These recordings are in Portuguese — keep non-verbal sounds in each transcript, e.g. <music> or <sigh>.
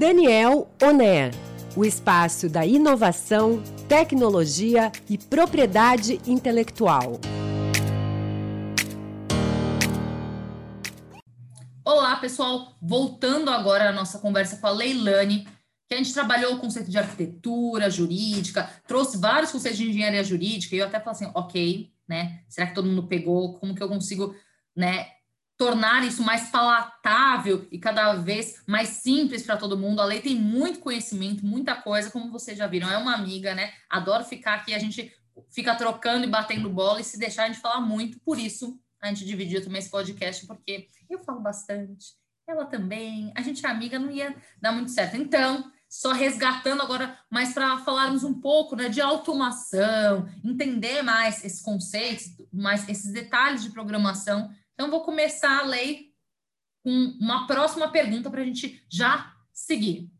Daniel Oner, o espaço da inovação, tecnologia e propriedade intelectual. Olá, pessoal! Voltando agora à nossa conversa com a Leilane, que a gente trabalhou o conceito de arquitetura jurídica, trouxe vários conceitos de engenharia jurídica, e eu até falei assim, ok, né? Será que todo mundo pegou? Como que eu consigo, né, tornar isso mais palatável e cada vez mais simples para todo mundo. A lei tem muito conhecimento, muita coisa, como vocês já viram, é uma amiga, né? Adoro ficar aqui, a gente fica trocando e batendo bola e se deixar a gente falar muito, por isso a gente dividiu também esse podcast, porque eu falo bastante, ela também, a gente é amiga, não ia dar muito certo. Então, só resgatando agora, mais para falarmos um pouco né, de automação, entender mais esses conceitos, mais esses detalhes de programação então, vou começar a lei com uma próxima pergunta para a gente já seguir.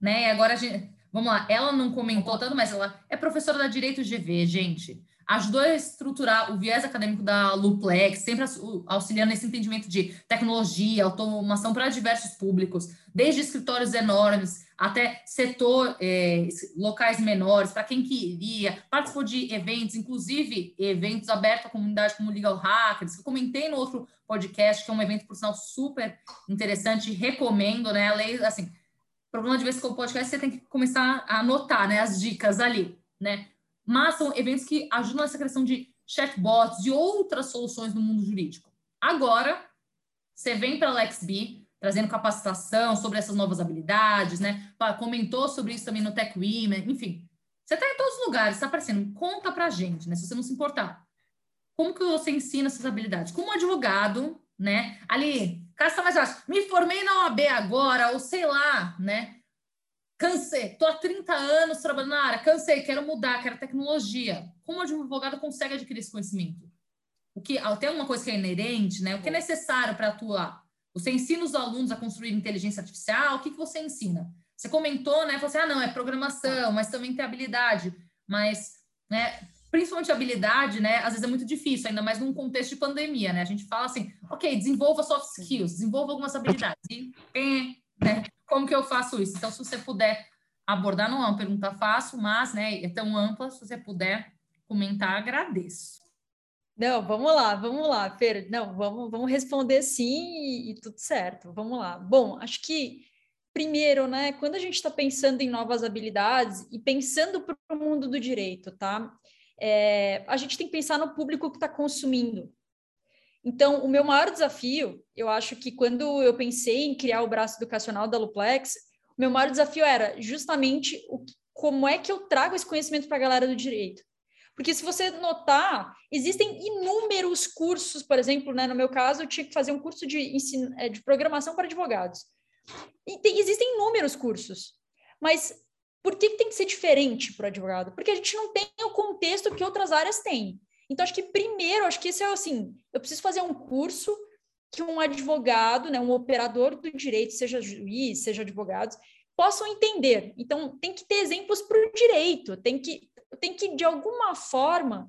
Né? Agora, a gente, vamos lá, ela não comentou tanto, mas ela é professora da Direito GV, gente. Ajudou a estruturar o viés acadêmico da Luplex, sempre auxiliando nesse entendimento de tecnologia, automação para diversos públicos, desde escritórios enormes até setor, é, locais menores, para quem queria, participou de eventos, inclusive eventos abertos à comunidade como Legal Hackers, que eu comentei no outro podcast, que é um evento, por sinal, super interessante, recomendo, né? A lei, assim, problema de vez que o podcast, você tem que começar a anotar, né, as dicas ali, né? Mas são eventos que ajudam nessa questão de chatbots, de outras soluções no mundo jurídico. Agora, você vem para a LexB, trazendo capacitação sobre essas novas habilidades, né? Comentou sobre isso também no Tech Women, enfim. Você está em todos os lugares, está aparecendo. Conta para a gente, né? Se você não se importar. Como que você ensina essas habilidades? Como advogado, né? Ali, está mais fácil. Me formei na OAB agora, ou sei lá, né? Cansei, estou há 30 anos trabalhando na área, cansei, quero mudar, quero tecnologia. Como advogado consegue adquirir esse conhecimento? O que tem alguma coisa que é inerente, né? O que é necessário para atuar? Você ensina os alunos a construir inteligência artificial? O que, que você ensina? Você comentou, né? Falou assim, ah, não, é programação, mas também tem habilidade. Mas, né, principalmente habilidade, né? Às vezes é muito difícil, ainda mais num contexto de pandemia, né? A gente fala assim, ok, desenvolva soft skills, desenvolva algumas habilidades. E, né, como que eu faço isso? Então, se você puder abordar, não é uma pergunta fácil, mas, né, é tão ampla, se você puder comentar, agradeço. Não, vamos lá, vamos lá, Fer. Não, vamos, vamos responder sim e, e tudo certo. Vamos lá. Bom, acho que primeiro, né, quando a gente está pensando em novas habilidades e pensando para o mundo do direito, tá? É, a gente tem que pensar no público que está consumindo. Então, o meu maior desafio, eu acho que quando eu pensei em criar o braço educacional da Luplex, o meu maior desafio era justamente o, como é que eu trago esse conhecimento para a galera do direito. Porque se você notar, existem inúmeros cursos, por exemplo, né, no meu caso, eu tinha que fazer um curso de, ensino, é, de programação para advogados. E tem, existem inúmeros cursos. Mas por que, tem que ser diferente para o advogado? Porque a gente não tem o contexto que outras áreas têm. Então, acho que primeiro, acho que esse é assim, eu preciso fazer um curso que um advogado, né, um operador do direito, seja juiz, seja advogado, possam entender. Então, tem que ter exemplos para o direito, tem que tem que, de alguma forma,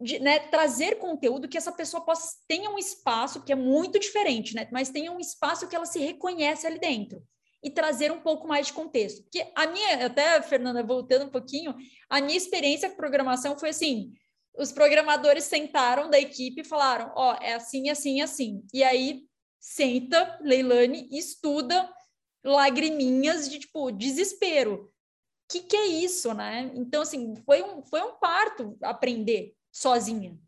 de, né, trazer conteúdo que essa pessoa possa tenha um espaço que é muito diferente, né? Mas tenha um espaço que ela se reconhece ali dentro e trazer um pouco mais de contexto. Porque a minha, até Fernanda voltando um pouquinho, a minha experiência com programação foi assim: os programadores sentaram da equipe e falaram, ó, oh, é assim, assim, assim. E aí senta, Leilane, estuda lagriminhas de tipo desespero que, que é isso, né? Então, assim, foi um, foi um parto aprender sozinha.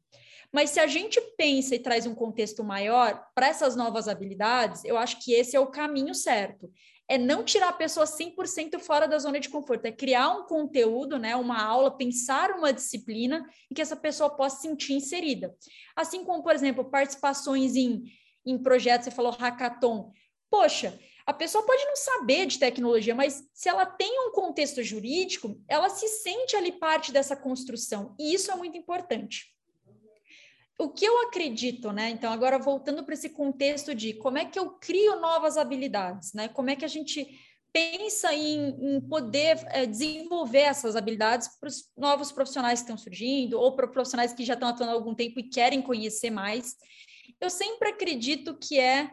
Mas se a gente pensa e traz um contexto maior para essas novas habilidades, eu acho que esse é o caminho certo. É não tirar a pessoa 100% fora da zona de conforto, é criar um conteúdo, né, uma aula, pensar uma disciplina em que essa pessoa possa se sentir inserida. Assim como, por exemplo, participações em, em projetos, você falou hackathon. Poxa, a pessoa pode não saber de tecnologia, mas se ela tem um contexto jurídico, ela se sente ali parte dessa construção, e isso é muito importante. O que eu acredito, né? Então, agora voltando para esse contexto de como é que eu crio novas habilidades, né? Como é que a gente pensa em, em poder é, desenvolver essas habilidades para os novos profissionais que estão surgindo, ou para profissionais que já estão atuando há algum tempo e querem conhecer mais. Eu sempre acredito que é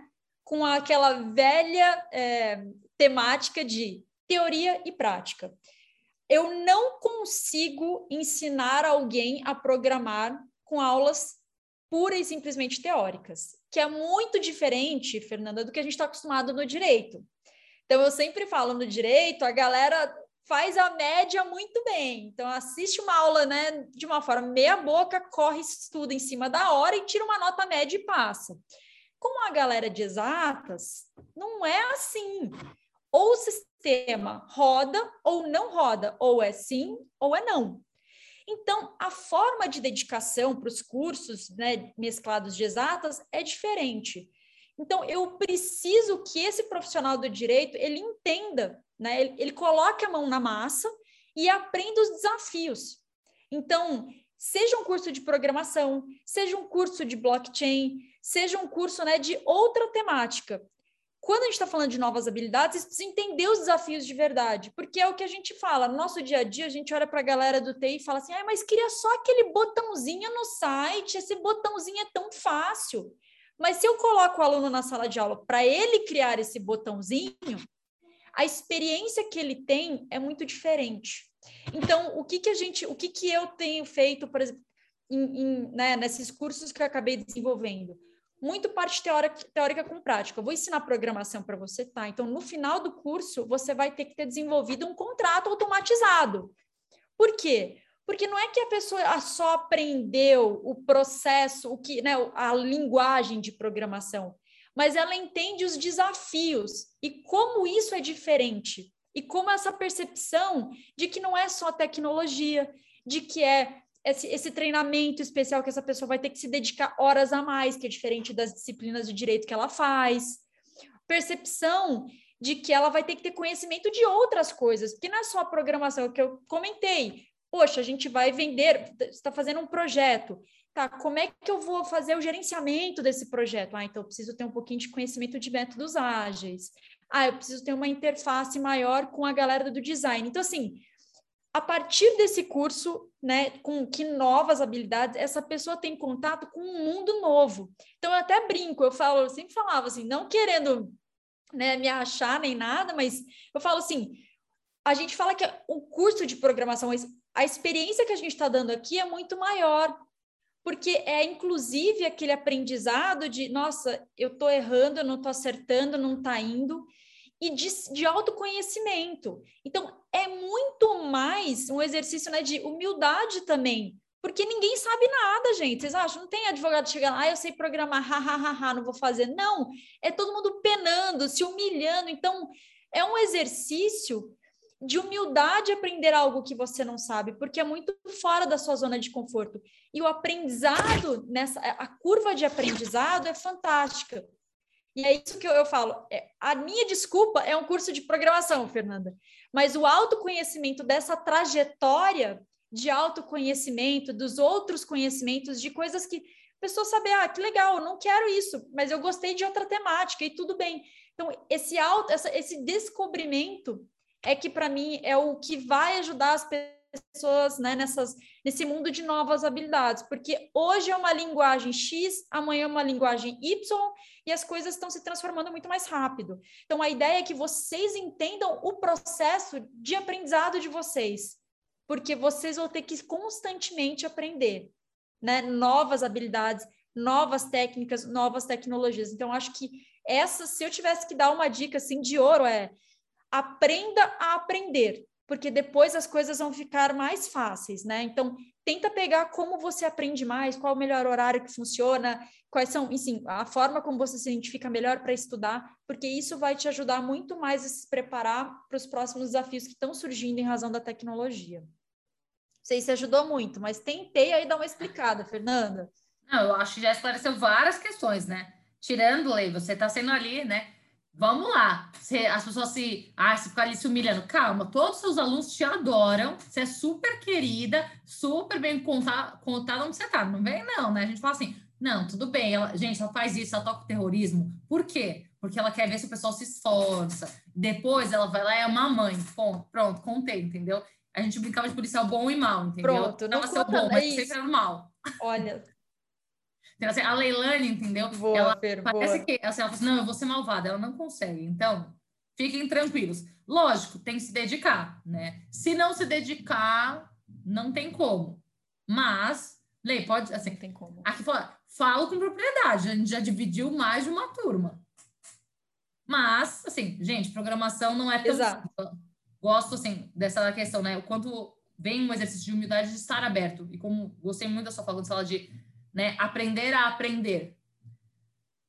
com aquela velha é, temática de teoria e prática. Eu não consigo ensinar alguém a programar com aulas pura e simplesmente teóricas, que é muito diferente, Fernanda, do que a gente está acostumado no direito. Então, eu sempre falo no direito, a galera faz a média muito bem. Então, assiste uma aula né, de uma forma meia boca, corre, estuda em cima da hora e tira uma nota média e passa. Com a galera de exatas, não é assim. Ou o sistema roda ou não roda, ou é sim ou é não. Então, a forma de dedicação para os cursos né, mesclados de exatas é diferente. Então, eu preciso que esse profissional do direito ele entenda, né, ele, ele coloque a mão na massa e aprenda os desafios. Então, seja um curso de programação, seja um curso de blockchain, seja um curso né, de outra temática. Quando a gente está falando de novas habilidades, você precisa entender os desafios de verdade, porque é o que a gente fala. No nosso dia a dia, a gente olha para a galera do TI e fala assim: ah, mas queria só aquele botãozinho no site, esse botãozinho é tão fácil. Mas se eu coloco o aluno na sala de aula para ele criar esse botãozinho, a experiência que ele tem é muito diferente. Então, o que, que a gente, o que, que eu tenho feito, por exemplo, em, em, né, nesses cursos que eu acabei desenvolvendo? Muito parte teórica, teórica com prática. Eu vou ensinar programação para você, tá? Então, no final do curso, você vai ter que ter desenvolvido um contrato automatizado. Por quê? Porque não é que a pessoa só aprendeu o processo, o que, né, a linguagem de programação, mas ela entende os desafios e como isso é diferente. E como essa percepção de que não é só tecnologia, de que é esse, esse, treinamento especial que essa pessoa vai ter que se dedicar horas a mais, que é diferente das disciplinas de direito que ela faz. Percepção de que ela vai ter que ter conhecimento de outras coisas, porque não é só a programação que eu comentei. Poxa, a gente vai vender, está fazendo um projeto. Tá, como é que eu vou fazer o gerenciamento desse projeto? Ah, então eu preciso ter um pouquinho de conhecimento de métodos ágeis. Ah, eu preciso ter uma interface maior com a galera do design. Então, assim, a partir desse curso, né, com que novas habilidades, essa pessoa tem contato com um mundo novo. Então, eu até brinco, eu falo, eu sempre falava assim, não querendo né, me achar nem nada, mas eu falo assim, a gente fala que o curso de programação, a experiência que a gente está dando aqui é muito maior, porque é inclusive aquele aprendizado de, nossa, eu estou errando, eu não estou acertando, não está indo, e de, de autoconhecimento. Então, mais um exercício né, de humildade também, porque ninguém sabe nada, gente. Vocês acham? Não tem advogado chegando lá, ah, eu sei programar, ha, ha, ha, ha, não vou fazer. Não, é todo mundo penando, se humilhando. Então, é um exercício de humildade aprender algo que você não sabe, porque é muito fora da sua zona de conforto. E o aprendizado, nessa a curva de aprendizado é fantástica. E é isso que eu, eu falo. É, a minha desculpa é um curso de programação, Fernanda. Mas o autoconhecimento dessa trajetória de autoconhecimento, dos outros conhecimentos, de coisas que a pessoa sabe, ah, que legal, não quero isso, mas eu gostei de outra temática e tudo bem. Então, esse auto, essa, esse descobrimento é que para mim é o que vai ajudar as pessoas pessoas né, nessas, nesse mundo de novas habilidades, porque hoje é uma linguagem X, amanhã é uma linguagem Y, e as coisas estão se transformando muito mais rápido. Então, a ideia é que vocês entendam o processo de aprendizado de vocês, porque vocês vão ter que constantemente aprender né, novas habilidades, novas técnicas, novas tecnologias. Então, acho que essa, se eu tivesse que dar uma dica assim de ouro, é aprenda a aprender porque depois as coisas vão ficar mais fáceis, né? Então, tenta pegar como você aprende mais, qual o melhor horário que funciona, quais são, enfim, a forma como você se identifica melhor para estudar, porque isso vai te ajudar muito mais a se preparar para os próximos desafios que estão surgindo em razão da tecnologia. Não sei se ajudou muito, mas tentei aí dar uma explicada, Fernanda. Não, eu acho que já esclareceu várias questões, né? Tirando, Lei, você está sendo ali, né? Vamos lá. Você, as pessoas se. Ah, se ficar ali se humilhando. Calma, todos os seus alunos te adoram. Você é super querida, super bem contada, contada onde você tá. Não vem, não, né? A gente fala assim: não, tudo bem. Ela, gente, ela faz isso, ela toca o terrorismo. Por quê? Porque ela quer ver se o pessoal se esforça. Depois ela vai lá e é uma mãe. Pronto, pronto, contei, entendeu? A gente brincava de policial bom e mal, entendeu? Pronto, não, não ser bom, mas sempre era mal. Olha, Então, assim, a Leilani, entendeu? Boa, ela Fer, parece boa. que assim, ela fala assim, não, eu vou ser malvada, ela não consegue. Então, fiquem tranquilos. Lógico, tem que se dedicar, né? Se não se dedicar, não tem como. Mas, Lei, pode, assim, Não tem como. aqui fala, falo com propriedade, a gente já dividiu mais de uma turma. Mas, assim, gente, programação não é tão Exato. simples. Gosto, assim, dessa questão, né? O quanto vem um exercício de humildade de estar aberto. E como gostei muito da sua fala, quando você fala de né, aprender a aprender.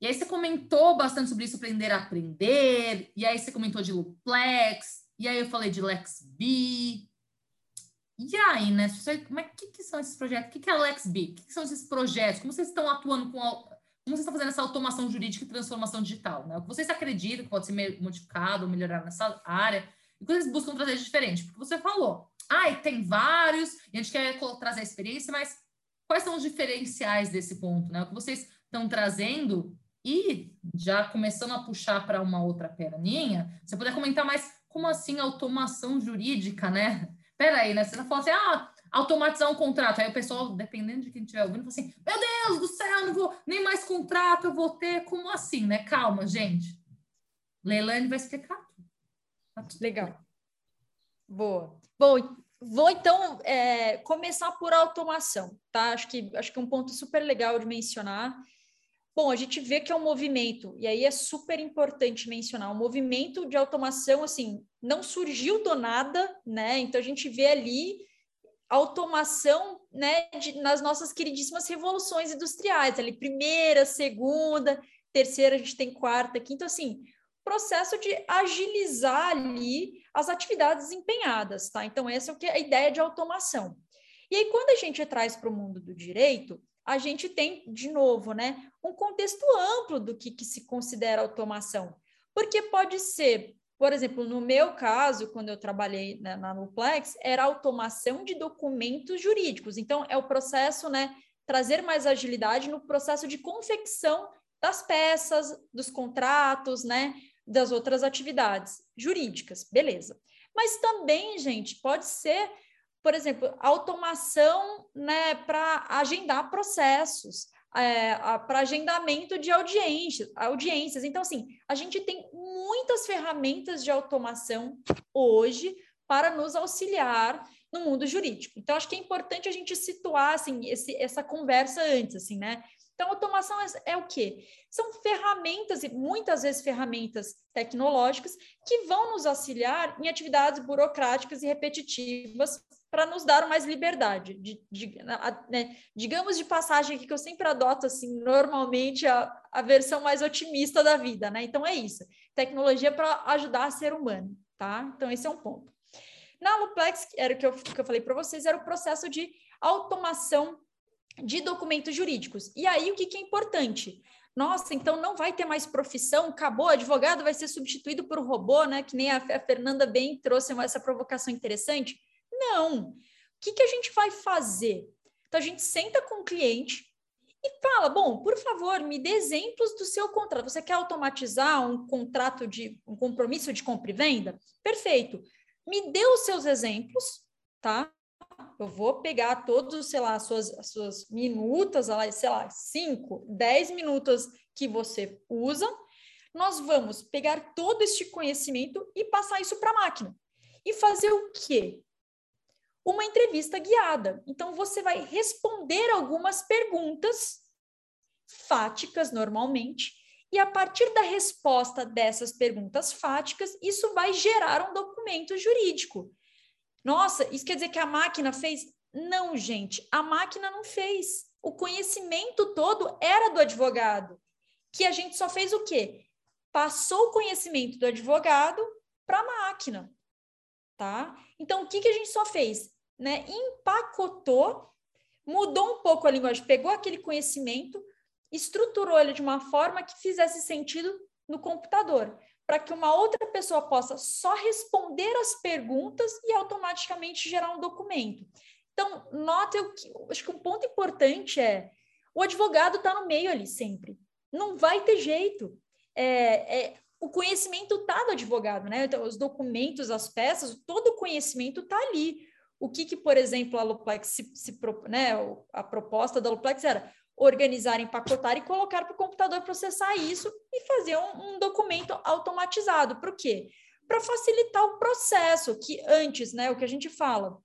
E aí você comentou bastante sobre isso, aprender a aprender. E aí você comentou de Luplex. E aí eu falei de LexB. E aí, né? Como é que, que são esses projetos? O que, que é LexB? O que, que são esses projetos? Como vocês estão atuando com... a- Como vocês estão fazendo essa automação jurídica e transformação digital? Né? O que vocês acreditam que pode ser modificado ou melhorar nessa área? E o que vocês buscam trazer de diferente? Porque você falou, ai, tem vários, e a gente quer trazer a experiência, mas quais são os diferenciais desse ponto? Né? O que vocês estão trazendo e já começando a puxar para uma outra perninha, você puder comentar mais como assim automação jurídica, né? Peraí, né? Você tá falando assim, ah, automatizar um contrato. Aí o pessoal, dependendo de quem estiver ouvindo, fala assim, meu Deus do céu, não vou nem mais contrato, eu vou ter. Como assim, né? Calma, gente. Leilane vai explicar tudo. Tá tudo Legal. Boa. Bom, vou então é, começar por automação, tá? Acho que, acho que é um ponto super legal de mencionar. Bom, a gente vê que é um movimento, e aí é super importante mencionar, um movimento de automação, assim, não surgiu do nada, né? Então a gente vê ali automação, né, de- nas nossas queridíssimas revoluções industriais, ali primeira, segunda, terceira, a gente tem quarta, quinta, assim, processo de agilizar ali as atividades desempenhadas, tá? Então, essa é o que é a ideia de automação. E aí, quando a gente traz para o mundo do direito, a gente tem, de novo, né, um contexto amplo do que, que se considera automação. Porque pode ser, por exemplo, no meu caso, quando eu trabalhei né, na Nuplex, era automação de documentos jurídicos. Então, é o processo, né, trazer mais agilidade no processo de confecção das peças, dos contratos, né, das outras atividades jurídicas, beleza. Mas também, gente, pode ser, por exemplo, automação né, para agendar processos, é, para agendamento de audiências, audiências. Então, assim, a gente tem muitas ferramentas de automação hoje para nos auxiliar no mundo jurídico. Então, acho que é importante a gente situar assim, esse, essa conversa antes, assim, né? Então, automação é, é, o quê? São ferramentas, e muitas vezes ferramentas tecnológicas, que vão nos auxiliar em atividades burocráticas e repetitivas para nos dar mais liberdade. De, de, né? Digamos de passagem aqui, que eu sempre adoto, assim, normalmente a, a versão mais otimista da vida, né? Então, é isso. Tecnologia para ajudar a ser humano, tá? Então, esse é um ponto. Na Luplex, era o que eu, que eu falei para vocês, era o processo de automação de documentos jurídicos. E aí, o que, que é importante? Nossa, então não vai ter mais profissão, acabou, advogado vai ser substituído por robô, né? Que nem a, Fernanda bem trouxe essa provocação interessante. Não. O que, que a gente vai fazer? Então, a gente senta com o cliente e fala: bom, por favor, me dê exemplos do seu contrato. Você quer automatizar um contrato de um compromisso de compra e venda? Perfeito. Me dê os seus exemplos, tá? Eu vou pegar todos, sei lá, as suas, as suas minutas, sei lá, 5, 10 minutos que você usa. Nós vamos pegar todo este conhecimento e passar isso para a máquina. E fazer o quê? Uma entrevista guiada. Então, você vai responder algumas perguntas fáticas, normalmente, e a partir da resposta dessas perguntas fáticas, isso vai gerar um documento jurídico. Nossa, isso quer dizer que a máquina fez? Não, gente, a máquina não fez. O conhecimento todo era do advogado, que a gente só fez o quê? Passou o conhecimento do advogado para a máquina, tá? Então, o que, que a gente só fez? Né? Empacotou, mudou um pouco a linguagem, pegou aquele conhecimento, estruturou ele de uma forma que fizesse sentido no computador para que uma outra pessoa possa só responder as perguntas e automaticamente gerar um documento. Então, nota que acho que um ponto importante é o advogado está no meio ali sempre. Não vai ter jeito. É, é, o conhecimento está do advogado, né? Então, os documentos, as peças, todo o conhecimento está ali. O que, que, por exemplo, a Luplex se, se né, a proposta da Luplex era organizar, empacotar e colocar para o computador processar isso e fazer um, um documento automatizado. O quê? Para facilitar o processo, que antes, né, o que a gente fala,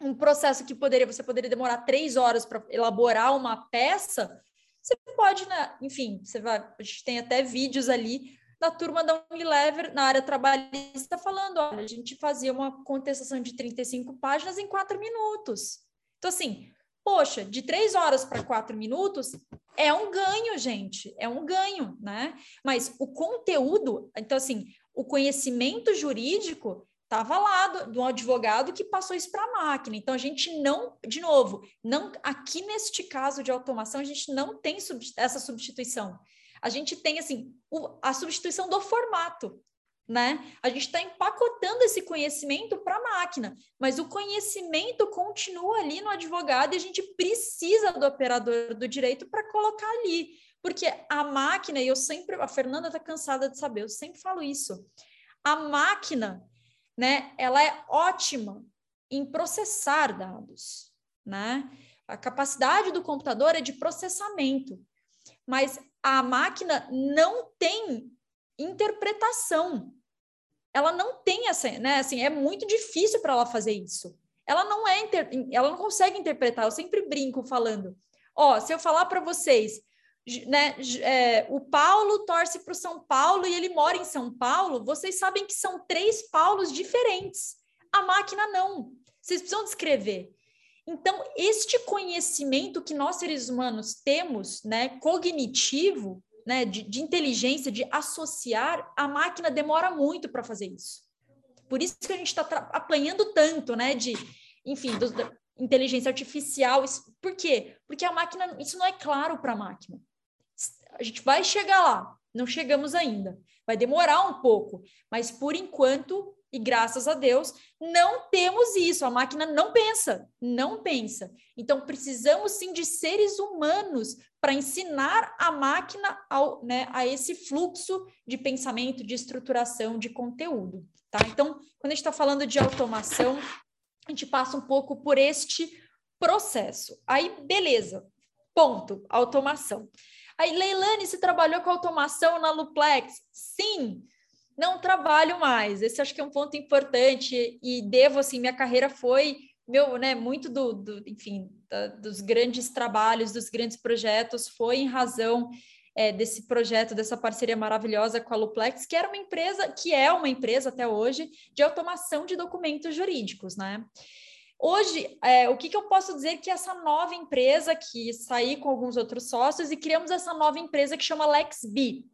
um processo que poderia você poderia demorar três horas para elaborar uma peça, você pode, né, enfim, você vai, a gente tem até vídeos ali da turma da Unilever na área trabalhista falando, olha, a gente fazia uma contestação de 35 páginas em quatro minutos. Então, assim, poxa, de três horas para quatro minutos é um ganho, gente, é um ganho, né? Mas o conteúdo, então, assim, o conhecimento jurídico estava lá do, do, advogado que passou isso para a máquina. Então, a gente não, de novo, não aqui neste caso de automação, a gente não tem sub, essa substituição. A gente tem, assim, o, a substituição do formato, né? A gente está empacotando esse conhecimento para a máquina, mas o conhecimento continua ali no advogado e a gente precisa do operador do direito para colocar ali. Porque a máquina, e eu sempre, a Fernanda está cansada de saber, eu sempre falo isso. A máquina né, ela é ótima em processar dados, né? A capacidade do computador é de processamento, mas a máquina não tem interpretação. Ela não tem essa, né? Assim, é muito difícil para ela fazer isso. Ela não é, inter... ela não consegue interpretar. Eu sempre brinco falando, ó, se eu falar para vocês, né, é, o Paulo torce para o São Paulo e ele mora em São Paulo, vocês sabem que são três Paulos diferentes. A máquina não. Vocês precisam descrever. Então, este conhecimento que nós seres humanos temos, né, cognitivo, né, de, de inteligência, de associar, a máquina demora muito para fazer isso. Por isso que a gente está apanhando tanto, né, de, enfim, do, da inteligência artificial. Por quê? Porque a máquina, isso não é claro para a máquina. A gente vai chegar lá, não chegamos ainda. Vai demorar um pouco, mas por enquanto, e graças a Deus, não temos isso. A máquina não pensa, não pensa. Então, precisamos sim de seres humanos para ensinar a máquina ao, né, a esse fluxo de pensamento, de estruturação de conteúdo. Tá? Então, quando a gente está falando de automação, a gente passa um pouco por este processo. Aí, beleza, ponto, automação. Aí, Leilane, você trabalhou com automação na Luplex? Sim, não trabalho mais. Esse acho que é um ponto importante e devo, assim, minha carreira foi meu, né, muito do, do enfim, da, dos grandes trabalhos, dos grandes projetos foi em razão é, desse projeto, dessa parceria maravilhosa com a Luplex, que era uma empresa, que é uma empresa até hoje, de automação de documentos jurídicos, né? Hoje, é, o que, que eu posso dizer que essa nova empresa que saí com alguns outros sócios e criamos essa nova empresa que chama LexB.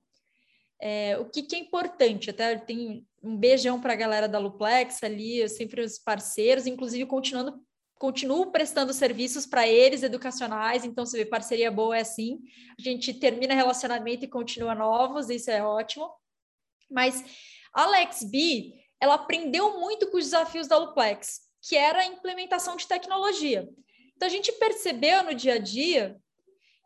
É, o que, que é importante? Até tem um beijão para a galera da Luplex ali, sempre os parceiros, inclusive continuando continuo prestando serviços para eles educacionais, então você vê parceria boa é assim, a gente termina relacionamento e continua novos, isso é ótimo. Mas a LexB, ela aprendeu muito com os desafios da Luplex que era a implementação de tecnologia. Então, a gente percebeu no dia a dia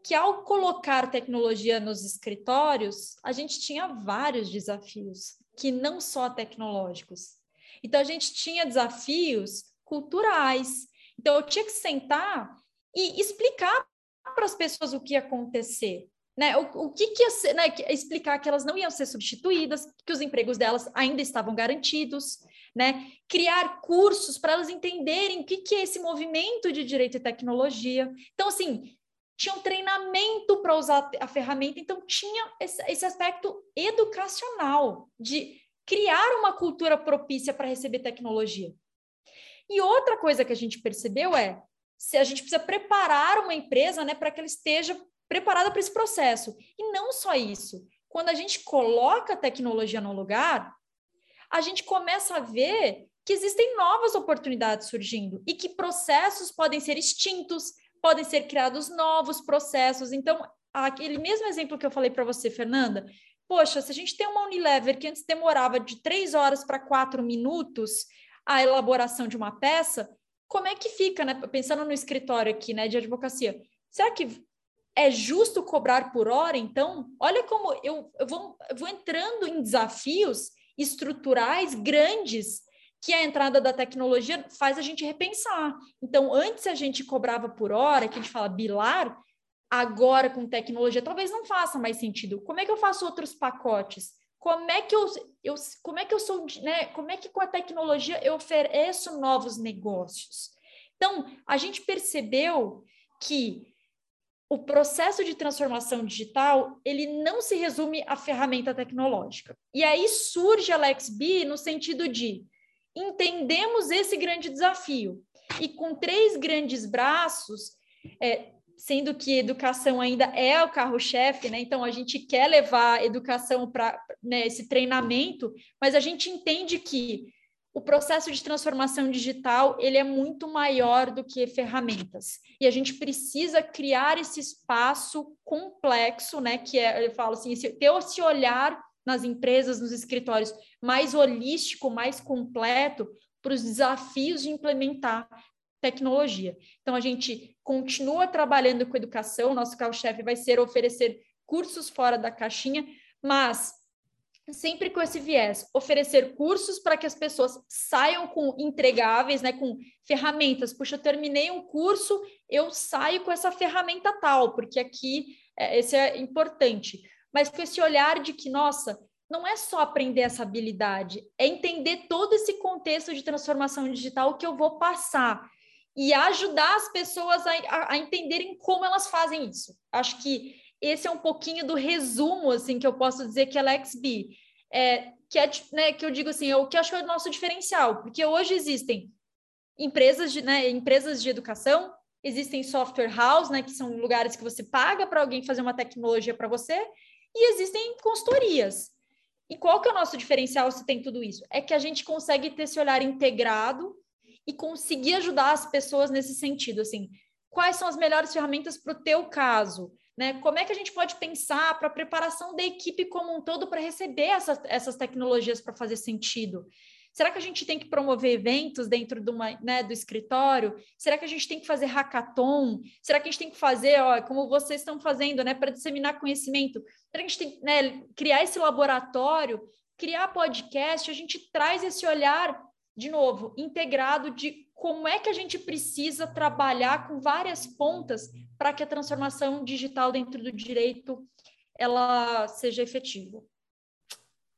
que, ao colocar tecnologia nos escritórios, a gente tinha vários desafios, que não só tecnológicos. Então, a gente tinha desafios culturais. Então, eu tinha que sentar e explicar para as pessoas o que ia acontecer. Né? O, o que, que ia ser, né? explicar que elas não iam ser substituídas, que os empregos delas ainda estavam garantidos, né? Criar cursos para elas entenderem o que, que é esse movimento de direito e tecnologia. Então, assim, tinha um treinamento para usar a ferramenta, então tinha esse, aspecto educacional de criar uma cultura propícia para receber tecnologia. E outra coisa que a gente percebeu é se a gente precisa preparar uma empresa né, para que ela esteja preparada para esse processo. E não só isso. Quando a gente coloca a tecnologia no lugar, a gente começa a ver que existem novas oportunidades surgindo e que processos podem ser extintos, podem ser criados novos processos. Então, aquele mesmo exemplo que eu falei para você, Fernanda, poxa, se a gente tem uma Unilever que antes demorava de três horas para quatro minutos a elaboração de uma peça, como é que fica, né? Pensando no escritório aqui, né, de advocacia, será que é justo cobrar por hora? Então, olha como eu, eu, vou, eu vou entrando em desafios estruturais grandes que a entrada da tecnologia faz a gente repensar. Então, antes a gente cobrava por hora, que a gente fala bilar, agora com tecnologia, talvez não faça mais sentido. Como é que eu faço outros pacotes? Como é que eu, eu como é que eu sou, né? Como é que com a tecnologia eu ofereço novos negócios? Então, a gente percebeu que o processo de transformação digital, ele não se resume à ferramenta tecnológica. E aí surge a LexB no sentido de entendemos esse grande desafio e com três grandes braços, é, sendo que educação ainda é o carro-chefe, né? Então a gente quer levar educação para né, esse treinamento, mas a gente entende que o processo de transformação digital ele é muito maior do que ferramentas e a gente precisa criar esse espaço complexo, né? Que é, eu falo assim, esse, ter esse olhar nas empresas, nos escritórios, mais holístico, mais completo para os desafios de implementar tecnologia. Então a gente continua trabalhando com educação, nosso carro-chefe vai ser oferecer cursos fora da caixinha, mas sempre com esse viés, oferecer cursos para que as pessoas saiam com entregáveis, né, com ferramentas. Puxa, eu terminei um curso, eu saio com essa ferramenta tal, porque aqui é, esse é importante. Mas com esse olhar de que, nossa, não é só aprender essa habilidade, é entender todo esse contexto de transformação digital que eu vou passar e ajudar as pessoas a, a, a entenderem como elas fazem isso. Acho que esse é um pouquinho do resumo, assim, que eu posso dizer que a LexB, é, que, é, né, que eu digo assim, é o que acho que é o nosso diferencial, porque hoje existem empresas de, né, empresas de educação, existem software house, né, que são lugares que você paga para alguém fazer uma tecnologia para você, e existem consultorias. E qual que é o nosso diferencial se tem tudo isso? É que a gente consegue ter esse olhar integrado e conseguir ajudar as pessoas nesse sentido, assim, quais são as melhores ferramentas para o teu caso? Né? Como é que a gente pode pensar para a preparação da equipe como um todo para receber essa, essas tecnologias para fazer sentido? Será que a gente tem que promover eventos dentro de uma, né, do escritório? Será que a gente tem que fazer hackathon? Será que a gente tem que fazer, ó, como vocês estão fazendo, né, para disseminar conhecimento? Será que a gente tem que né, criar esse laboratório, criar podcast? A gente traz esse olhar, de novo, integrado de como é que a gente precisa trabalhar com várias pontas para que a transformação digital dentro do direito ela seja efetiva.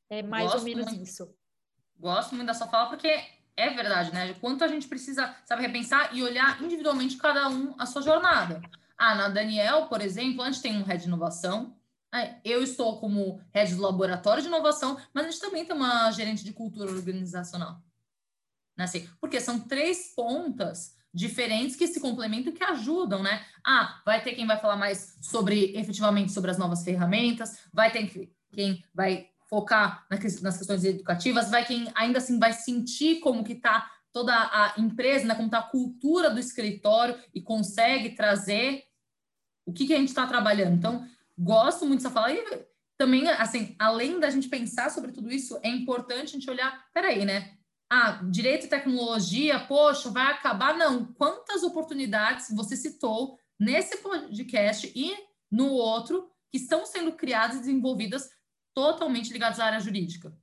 É mais Gosto ou menos muito. isso. Gosto muito da sua fala, porque é verdade, né? Quanto a gente precisa, sabe, repensar e olhar individualmente cada um a sua jornada. Ah, na Daniel, por exemplo, a gente tem um head de inovação, eu estou como head do laboratório de inovação, mas a gente também tem uma gerente de cultura organizacional. Né? Assim, porque são três pontas diferentes que se complementam e que ajudam, né? Ah, vai ter quem vai falar mais sobre, efetivamente, sobre as novas ferramentas, vai ter quem vai focar nas questões educativas, vai quem ainda assim vai sentir como que está toda a empresa, né, como está a cultura do escritório e consegue trazer o que, que a gente está trabalhando. Então, gosto muito dessa fala. E também, assim, além da gente pensar sobre tudo isso, é importante a gente olhar, peraí, né? Ah, direito e tecnologia, poxa, vai acabar? Não. Quantas oportunidades você citou nesse podcast e no outro que estão sendo criadas e desenvolvidas totalmente ligados à área jurídica.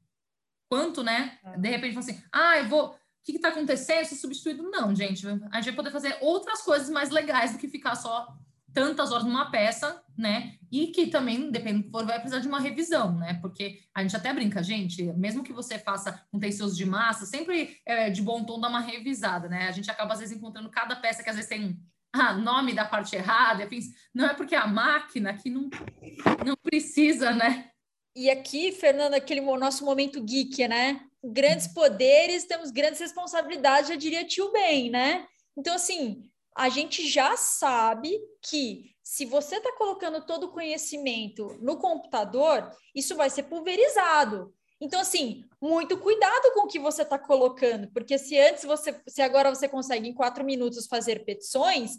Quanto, né? É. De repente, assim, ah, eu vou. O que está acontecendo? Ser substituído? Não, gente. A gente vai poder fazer outras coisas mais legais do que ficar só tantas horas numa peça, né? E que também, dependendo do que for, vai precisar de uma revisão, né? Porque a gente até brinca, gente, mesmo que você faça com tecidos de massa, sempre é de bom tom dar uma revisada, né? A gente acaba, às vezes, encontrando cada peça que às vezes tem ah, nome da parte errada, enfim, não é porque a máquina que não, não precisa, né? E aqui, Fernando, aquele nosso momento geek, né? Grandes poderes, temos grandes responsabilidades, já diria tio bem, né? Então, assim, a gente já sabe que se você está colocando todo o conhecimento no computador, isso vai ser pulverizado. Então, assim, muito cuidado com o que você está colocando, porque se antes você, se agora você consegue em quatro minutos fazer petições,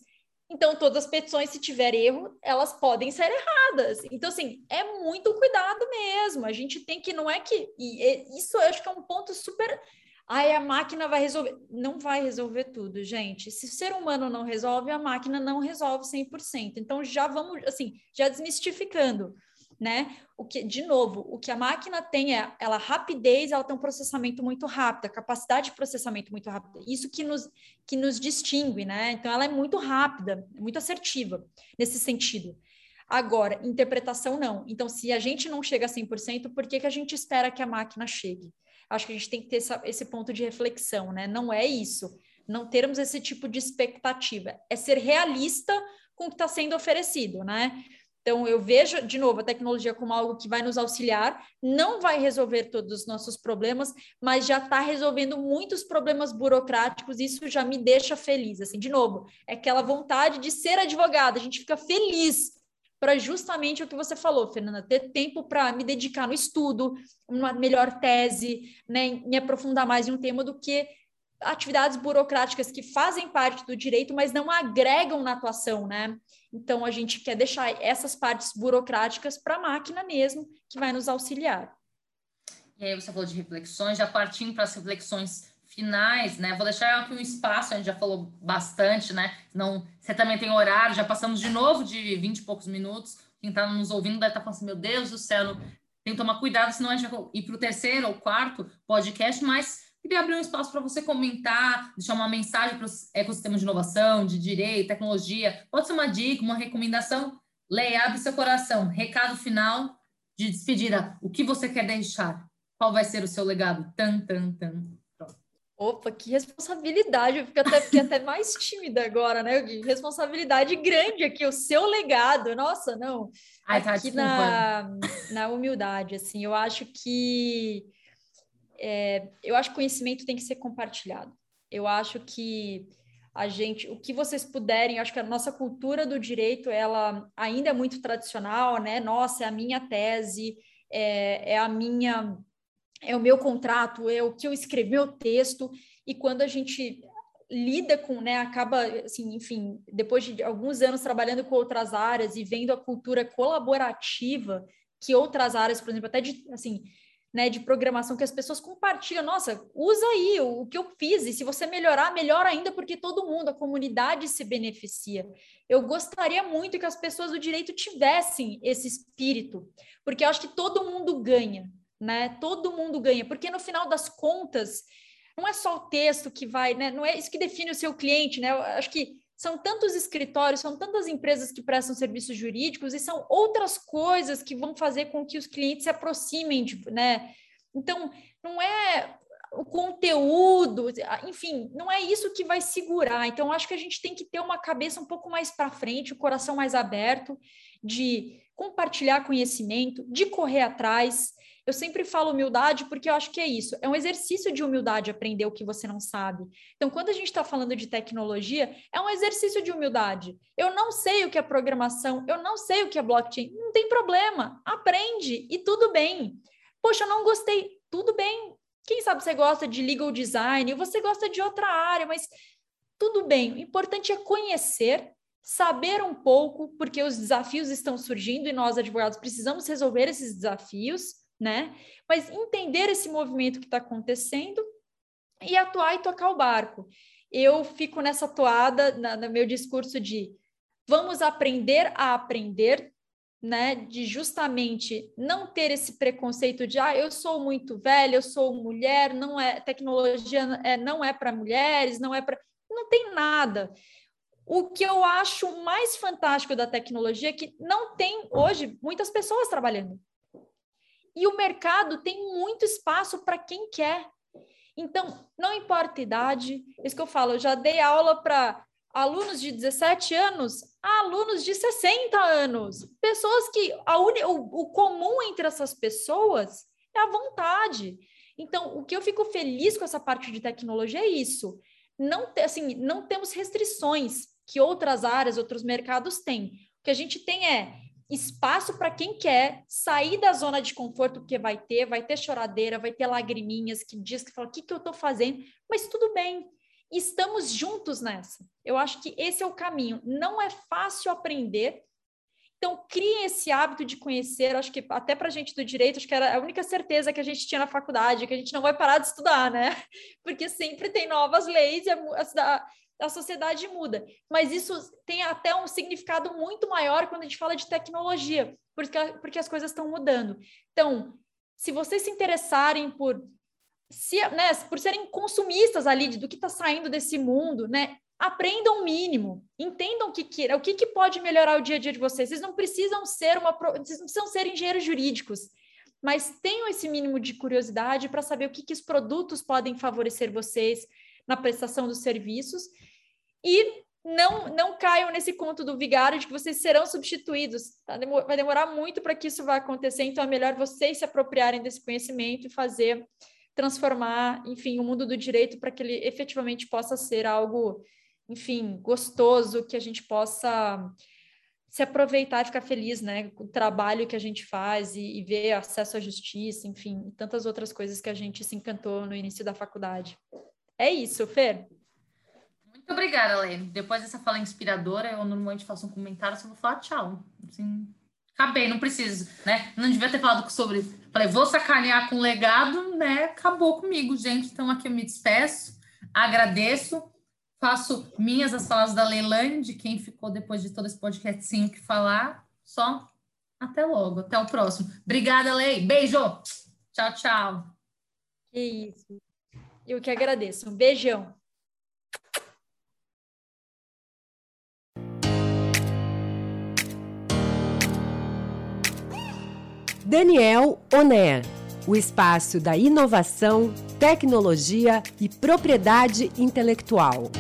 então, todas as petições, se tiver erro, elas podem ser erradas. Então, assim, é muito cuidado mesmo. A gente tem que, não é que. E isso eu acho que é um ponto super. Ai, a máquina vai resolver. Não vai resolver tudo, gente. Se o ser humano não resolve, a máquina não resolve 100%. Então, já vamos, assim, já desmistificando. Né? O que, de novo, o que a máquina tem é ela rapidez, ela tem um processamento muito rápido, capacidade de processamento muito rápida. Isso que nos, que nos distingue, né? Então ela é muito rápida, muito assertiva nesse sentido. Agora, interpretação não. Então, se a gente não chega a 100%, por que, que a gente espera que a máquina chegue? Acho que a gente tem que ter essa, esse ponto de reflexão, né? Não é isso. Não termos esse tipo de expectativa. É ser realista com o que está sendo oferecido, né? Então, eu vejo, de novo, a tecnologia como algo que vai nos auxiliar, não vai resolver todos os nossos problemas, mas já está resolvendo muitos problemas burocráticos, isso já me deixa feliz. Assim, de novo, é aquela vontade de ser advogada, a gente fica feliz para justamente o que você falou, Fernanda, ter tempo para me dedicar no estudo, uma melhor tese, né, me aprofundar mais em um tema do que atividades burocráticas que fazem parte do direito, mas não agregam na atuação, né? Então a gente quer deixar essas partes burocráticas para a máquina mesmo, que vai nos auxiliar. E aí você falou de reflexões, já partindo para as reflexões finais, né? Vou deixar aqui um espaço, a gente já falou bastante, né? Não, você também tem horário, já passamos de novo de 20 e poucos minutos. Quem está nos ouvindo deve estar tá falando assim, meu Deus do céu, tem que tomar cuidado, senão a gente vai ir para o terceiro ou quarto podcast, mas queria abrir um espaço para você comentar, deixar uma mensagem para o ecossistema de inovação, de direito, tecnologia. Pode ser uma dica, uma recomendação. Leia, abre seu coração. Recado final de despedida. O que você quer deixar? Qual vai ser o seu legado? Tan, tan, tan. Opa, que responsabilidade! Eu fico até, fiquei até mais tímida agora, né? Responsabilidade grande aqui, o seu legado. Nossa, não. Ai, tá, aqui na, na humildade, assim, eu acho que é, eu acho que conhecimento tem que ser compartilhado. Eu acho que a gente, o que vocês puderem, acho que a nossa cultura do direito, ela ainda é muito tradicional, né? Nossa, é a minha tese, é, é a minha é o meu contrato, é o que eu escrevi, meu texto, e quando a gente lida com, né, acaba, assim, enfim, depois de alguns anos trabalhando com outras áreas e vendo a cultura colaborativa que outras áreas, por exemplo, até de, assim, né, de programação que as pessoas compartilham, nossa, usa aí o, que eu fiz, e se você melhorar, melhor ainda, porque todo mundo, a comunidade se beneficia. Eu gostaria muito que as pessoas do direito tivessem esse espírito, porque eu acho que todo mundo ganha, né? Todo mundo ganha, porque no final das contas, não é só o texto que vai, né? Não é isso que define o seu cliente, né? Eu acho que são tantos escritórios, são tantas empresas que prestam serviços jurídicos e são outras coisas que vão fazer com que os clientes se aproximem, de, né? Então, não é o conteúdo, enfim, não é isso que vai segurar. Então, acho que a gente tem que ter uma cabeça um pouco mais para frente, o coração mais aberto, de compartilhar conhecimento, de correr atrás, eu sempre falo humildade porque eu acho que é isso. É um exercício de humildade aprender o que você não sabe. Então, quando a gente está falando de tecnologia, é um exercício de humildade. Eu não sei o que é programação, eu não sei o que é blockchain. Não tem problema. Aprende e tudo bem. Poxa, eu não gostei. Tudo bem. Quem sabe você gosta de legal design, você gosta de outra área, mas tudo bem. O importante é conhecer saber um pouco, porque os desafios estão surgindo e nós, advogados, precisamos resolver esses desafios, né? Mas entender esse movimento que está acontecendo e atuar e tocar o barco. Eu fico nessa toada na, no meu discurso de vamos aprender a aprender, né? De justamente não ter esse preconceito de ah, eu sou muito velha, eu sou mulher, não é tecnologia é, não é para mulheres, não é para. Não tem nada. O que eu acho mais fantástico da tecnologia é que não tem hoje muitas pessoas trabalhando. E o mercado tem muito espaço para quem quer. Então, não importa a idade, isso que eu falo, eu já dei aula para alunos de 17 anos a alunos de 60 anos. Pessoas que a uni, o, o comum entre essas pessoas é a vontade. Então, o que eu fico feliz com essa parte de tecnologia é isso. Não, assim, não temos restrições que outras áreas, outros mercados têm. O que a gente tem é espaço para quem quer sair da zona de conforto, porque vai ter, vai ter choradeira, vai ter lagriminhas que diz que fala, o que, que eu estou fazendo? Mas tudo bem, estamos juntos nessa. Eu acho que esse é o caminho. Não é fácil aprender, então crie esse hábito de conhecer. Acho que até para a gente do direito, acho que era a única certeza que a gente tinha na faculdade, que a gente não vai parar de estudar, né? <laughs> Porque sempre tem novas leis e a, a, a sociedade muda. Mas isso tem até um significado muito maior quando a gente fala de tecnologia, porque, porque as coisas estão mudando. Então, se vocês se interessarem por se, né, por serem consumistas ali do que está saindo desse mundo, né, aprendam o mínimo, entendam o que, que o que, que pode melhorar o dia a dia de vocês. Vocês não precisam ser uma, vocês não precisam ser engenheiros jurídicos, mas tenham esse mínimo de curiosidade para saber o que, que os produtos podem favorecer vocês na prestação dos serviços e não não caiam nesse conto do vigário de que vocês serão substituídos. Tá? Vai demorar muito para que isso vá acontecer, então é melhor vocês se apropriarem desse conhecimento e fazer transformar, enfim, o mundo do direito para que ele efetivamente possa ser algo, enfim, gostoso, que a gente possa se aproveitar e ficar feliz, né, com o trabalho que a gente faz e, e ver acesso à justiça, enfim, tantas outras coisas que a gente se encantou no início da faculdade. É isso, Fer. Muito obrigada, Lê. Depois dessa fala inspiradora, eu normalmente faço um comentário, só vou falar tchau. Assim, acabei, não preciso, né? Não devia ter falado sobre. Falei, vou sacanear com legado, né? Acabou comigo, gente. Então aqui eu me despeço, agradeço, faço minhas as falas da Leilane, de quem ficou depois de todo esse podcastinho que falar. Só até logo, até o próximo. Obrigada, Lei. Beijo. Tchau, tchau. Que isso. Eu que agradeço. Um beijão. Daniel Oner, o espaço da inovação, tecnologia e propriedade intelectual.